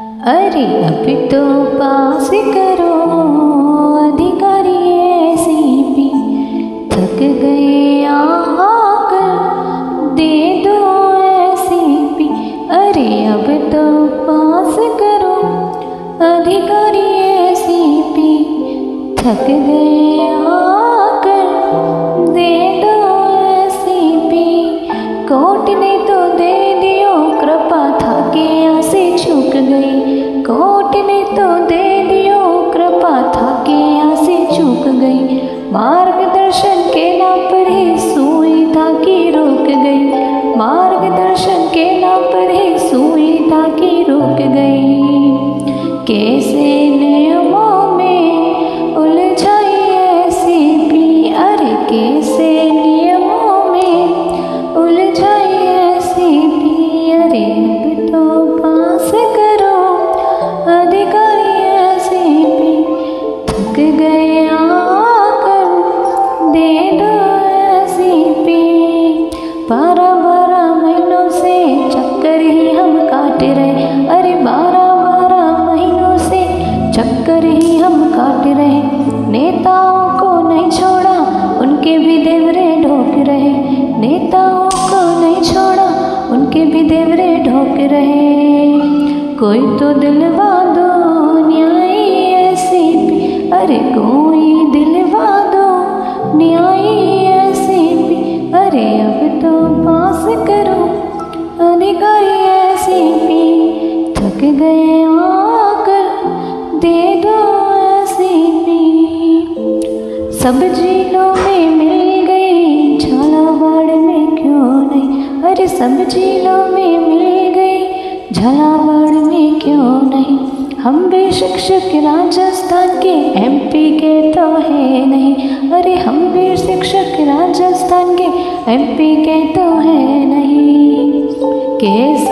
अरे अब तो पास करो, अधिकारी एसीपी थक गए आकर दे दो एसीपी अरे अब तो पास करो, अधिकारी एसीपी थक गए आकर दे दो एसीपी कोर्ट ने तो दे दियो, कृपा थके गई। कोर्ट ने तो दे दियो, कृपा था के आसे झुक गई। मार्गदर्शन के नाम पर ही सुई था की रुक गई। मार्गदर्शन के नाम पर ही सुई था की रुक गई। कैसे नियमों में उलझाई ऐसी भी अरे कैसे चक्कर ही हम काट रहे। नेताओं को नहीं छोड़ा, उनके भी देवरे ढोक रहे। नेताओं को नहीं छोड़ा, उनके भी देवरे ढोक रहे। कोई तो दिलवा दो, न्याय ऐसी अरे कोई दिलवा दो, न्याय ऐसी अरे अब तो पास करो अधिकारी ऐसी भी थक गए आकर दे दो सब जिलों में मिल गई, झालावाड़ में क्यों नहीं? अरे सब जिलों में मिल गई, झालावाड़ में क्यों नहीं? हम भी शिक्षक राजस्थान के एमपी के तो है नहीं। अरे हम भी शिक्षक राजस्थान के एमपी के तो है नहीं। कैसी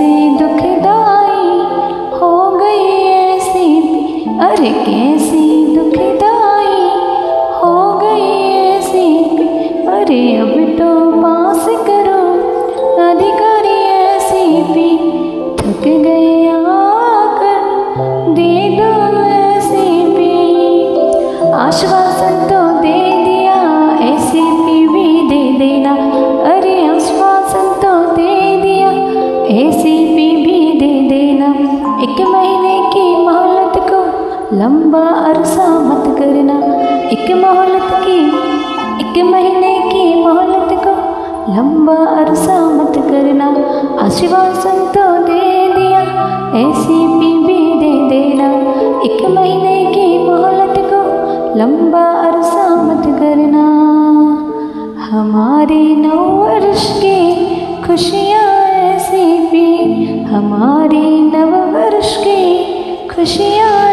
अरे अब तो पास करो। अधिकारी ऐसी भी थक गए आकर। दे दो ऐसी भी। आश्वासन तो दे दिया, ऐसी भी दे देना। अरे आश्वासन तो दे दिया, ऐसी भी दे देना। एक महीने की मोहलत को लंबा अरसा मत करना। एक मोहलत की लंबा अरसा मत करना। आश्वासन तो दे दिया, ऐसी भी भी दे देना। एक महीने की मोहलत को लंबा अरसा मत करना। हमारे नौ वर्ष की खुशियाँ ऐसी भी हमारे नव वर्ष की खुशियाँ